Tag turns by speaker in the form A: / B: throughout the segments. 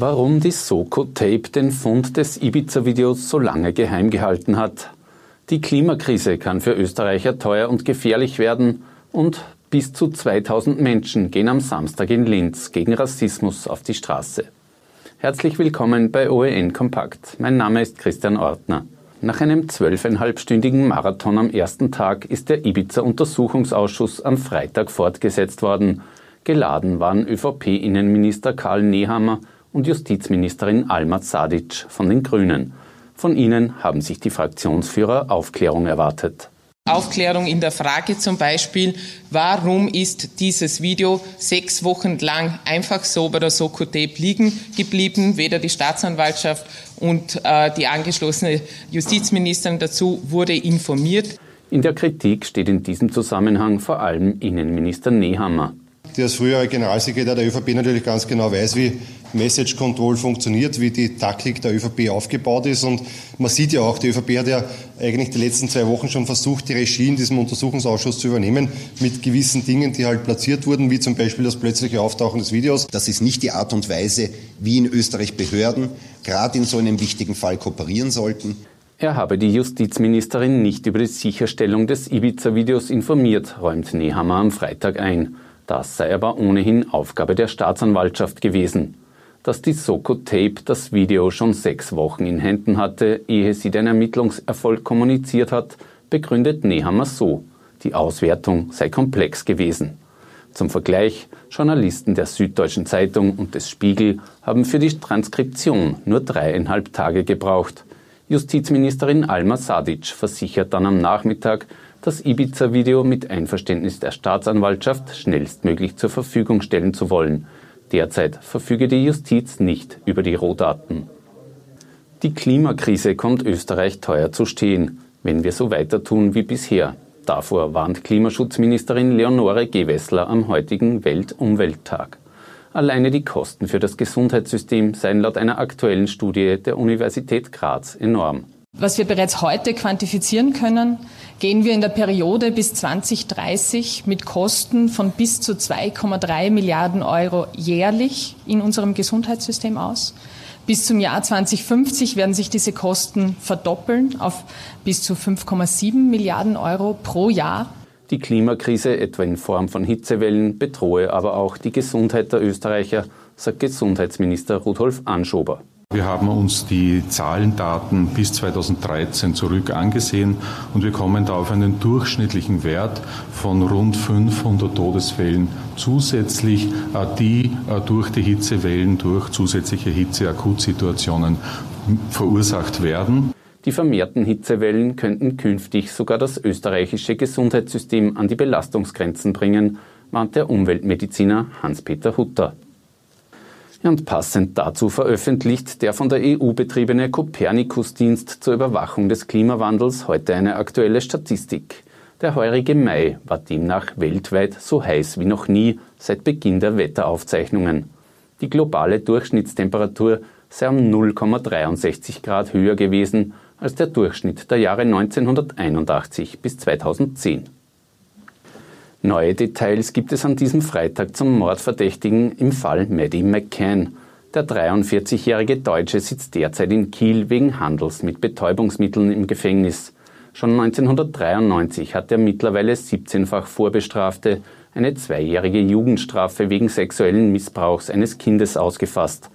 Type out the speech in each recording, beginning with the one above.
A: Warum die Soko Tape den Fund des Ibiza-Videos so lange geheim gehalten hat. Die Klimakrise kann für Österreicher teuer und gefährlich werden und bis zu 2000 Menschen gehen am Samstag in Linz gegen Rassismus auf die Straße. Herzlich willkommen bei OEN Kompakt. Mein Name ist Christian Ortner. Nach einem zwölfeinhalbstündigen Marathon am ersten Tag ist der Ibiza-Untersuchungsausschuss am Freitag fortgesetzt worden. Geladen waren ÖVP-Innenminister Karl Nehammer und Justizministerin Alma Sadic von den Grünen. Von ihnen haben sich die Fraktionsführer Aufklärung erwartet.
B: Aufklärung in der Frage zum Beispiel, warum ist dieses Video sechs Wochen lang einfach so bei der Soko Tape liegen geblieben? Weder die Staatsanwaltschaft und äh, die angeschlossene Justizministerin dazu wurde informiert.
A: In der Kritik steht in diesem Zusammenhang vor allem Innenminister Nehammer
C: der als früherer Generalsekretär der ÖVP natürlich ganz genau weiß, wie Message Control funktioniert, wie die Taktik der ÖVP aufgebaut ist. Und man sieht ja auch, die ÖVP hat ja eigentlich die letzten zwei Wochen schon versucht, die Regie in diesem Untersuchungsausschuss zu übernehmen, mit gewissen Dingen, die halt platziert wurden, wie zum Beispiel das plötzliche Auftauchen des Videos.
D: Das ist nicht die Art und Weise, wie in Österreich Behörden gerade in so einem wichtigen Fall kooperieren sollten.
A: Er habe die Justizministerin nicht über die Sicherstellung des Ibiza-Videos informiert, räumt Nehammer am Freitag ein. Das sei aber ohnehin Aufgabe der Staatsanwaltschaft gewesen. Dass die Soko Tape das Video schon sechs Wochen in Händen hatte, ehe sie den Ermittlungserfolg kommuniziert hat, begründet Nehammer so. Die Auswertung sei komplex gewesen. Zum Vergleich, Journalisten der Süddeutschen Zeitung und des Spiegel haben für die Transkription nur dreieinhalb Tage gebraucht. Justizministerin Alma Sadic versichert dann am Nachmittag, das Ibiza-Video mit Einverständnis der Staatsanwaltschaft schnellstmöglich zur Verfügung stellen zu wollen. Derzeit verfüge die Justiz nicht über die Rohdaten. Die Klimakrise kommt Österreich teuer zu stehen, wenn wir so weiter tun wie bisher. Davor warnt Klimaschutzministerin Leonore Gewessler am heutigen Weltumwelttag. Alleine die Kosten für das Gesundheitssystem seien laut einer aktuellen Studie der Universität Graz enorm.
E: Was wir bereits heute quantifizieren können, gehen wir in der Periode bis 2030 mit Kosten von bis zu 2,3 Milliarden Euro jährlich in unserem Gesundheitssystem aus. Bis zum Jahr 2050 werden sich diese Kosten verdoppeln auf bis zu 5,7 Milliarden Euro pro Jahr.
A: Die Klimakrise, etwa in Form von Hitzewellen, bedrohe aber auch die Gesundheit der Österreicher, sagt Gesundheitsminister Rudolf Anschober.
F: Wir haben uns die Zahlendaten bis 2013 zurück angesehen und wir kommen da auf einen durchschnittlichen Wert von rund 500 Todesfällen zusätzlich, äh, die äh, durch die Hitzewellen, durch zusätzliche Hitzeakutsituationen verursacht werden.
A: Die vermehrten Hitzewellen könnten künftig sogar das österreichische Gesundheitssystem an die Belastungsgrenzen bringen, warnt der Umweltmediziner Hans-Peter Hutter. Und passend dazu veröffentlicht der von der EU betriebene Copernicus-Dienst zur Überwachung des Klimawandels heute eine aktuelle Statistik. Der heurige Mai war demnach weltweit so heiß wie noch nie seit Beginn der Wetteraufzeichnungen. Die globale Durchschnittstemperatur sei um 0,63 Grad höher gewesen als der Durchschnitt der Jahre 1981 bis 2010. Neue Details gibt es an diesem Freitag zum Mordverdächtigen im Fall Maddie McCann. Der 43-jährige Deutsche sitzt derzeit in Kiel wegen Handels mit Betäubungsmitteln im Gefängnis. Schon 1993 hat der mittlerweile 17-fach Vorbestrafte eine zweijährige Jugendstrafe wegen sexuellen Missbrauchs eines Kindes ausgefasst.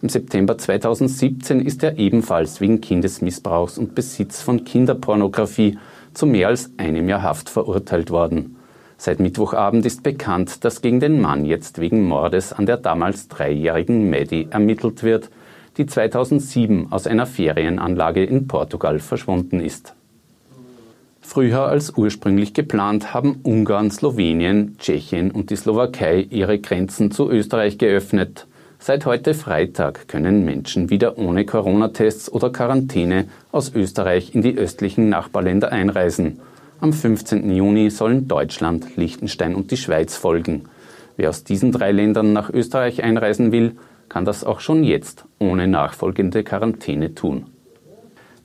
A: Im September 2017 ist er ebenfalls wegen Kindesmissbrauchs und Besitz von Kinderpornografie zu mehr als einem Jahr Haft verurteilt worden. Seit Mittwochabend ist bekannt, dass gegen den Mann jetzt wegen Mordes an der damals dreijährigen Maddie ermittelt wird, die 2007 aus einer Ferienanlage in Portugal verschwunden ist. Früher als ursprünglich geplant haben Ungarn, Slowenien, Tschechien und die Slowakei ihre Grenzen zu Österreich geöffnet. Seit heute Freitag können Menschen wieder ohne Corona-Tests oder Quarantäne aus Österreich in die östlichen Nachbarländer einreisen. Am 15. Juni sollen Deutschland, Liechtenstein und die Schweiz folgen. Wer aus diesen drei Ländern nach Österreich einreisen will, kann das auch schon jetzt ohne nachfolgende Quarantäne tun.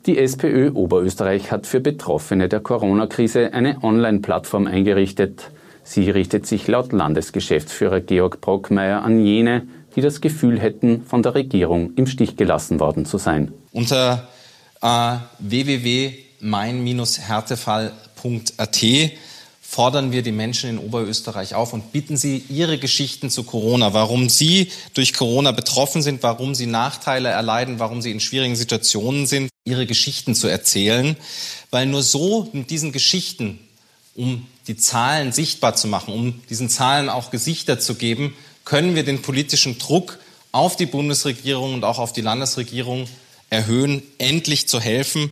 A: Die SPÖ Oberösterreich hat für Betroffene der Corona-Krise eine Online-Plattform eingerichtet. Sie richtet sich laut Landesgeschäftsführer Georg Brockmeier an jene, die das Gefühl hätten, von der Regierung im Stich gelassen worden zu sein.
G: Unter äh, www.mein-härtefall.at fordern wir die Menschen in Oberösterreich auf und bitten sie, ihre Geschichten zu Corona, warum sie durch Corona betroffen sind, warum sie Nachteile erleiden, warum sie in schwierigen Situationen sind, ihre Geschichten zu erzählen. Weil nur so mit diesen Geschichten, um die Zahlen sichtbar zu machen, um diesen Zahlen auch Gesichter zu geben, können wir den politischen Druck auf die Bundesregierung und auch auf die Landesregierung erhöhen, endlich zu helfen.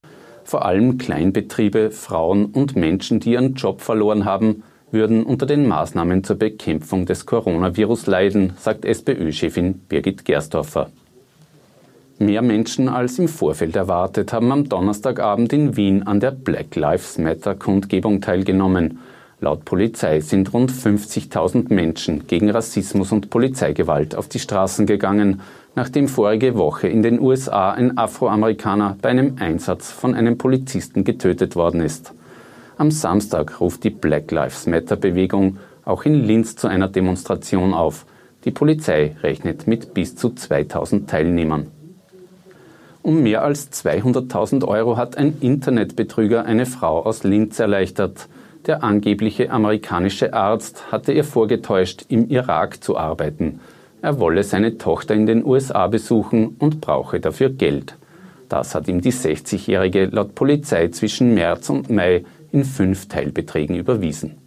A: Vor allem Kleinbetriebe, Frauen und Menschen, die ihren Job verloren haben, würden unter den Maßnahmen zur Bekämpfung des Coronavirus leiden, sagt SPÖ-Chefin Birgit Gerstorfer. Mehr Menschen als im Vorfeld erwartet haben am Donnerstagabend in Wien an der Black Lives Matter Kundgebung teilgenommen. Laut Polizei sind rund 50.000 Menschen gegen Rassismus und Polizeigewalt auf die Straßen gegangen nachdem vorige Woche in den USA ein Afroamerikaner bei einem Einsatz von einem Polizisten getötet worden ist. Am Samstag ruft die Black Lives Matter Bewegung auch in Linz zu einer Demonstration auf. Die Polizei rechnet mit bis zu 2000 Teilnehmern. Um mehr als 200.000 Euro hat ein Internetbetrüger eine Frau aus Linz erleichtert. Der angebliche amerikanische Arzt hatte ihr vorgetäuscht, im Irak zu arbeiten. Er wolle seine Tochter in den USA besuchen und brauche dafür Geld. Das hat ihm die 60-Jährige laut Polizei zwischen März und Mai in fünf Teilbeträgen überwiesen.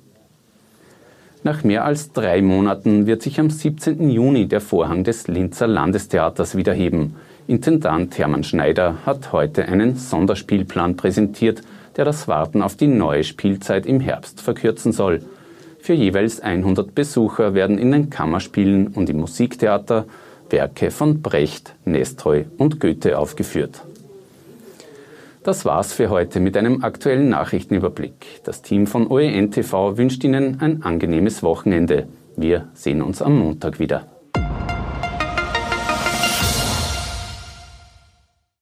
A: Nach mehr als drei Monaten wird sich am 17. Juni der Vorhang des Linzer Landestheaters wieder heben. Intendant Hermann Schneider hat heute einen Sonderspielplan präsentiert, der das Warten auf die neue Spielzeit im Herbst verkürzen soll. Für jeweils 100 Besucher werden in den Kammerspielen und im Musiktheater Werke von Brecht, Nestroy und Goethe aufgeführt. Das war's für heute mit einem aktuellen Nachrichtenüberblick. Das Team von OEN TV wünscht Ihnen ein angenehmes Wochenende. Wir sehen uns am Montag wieder.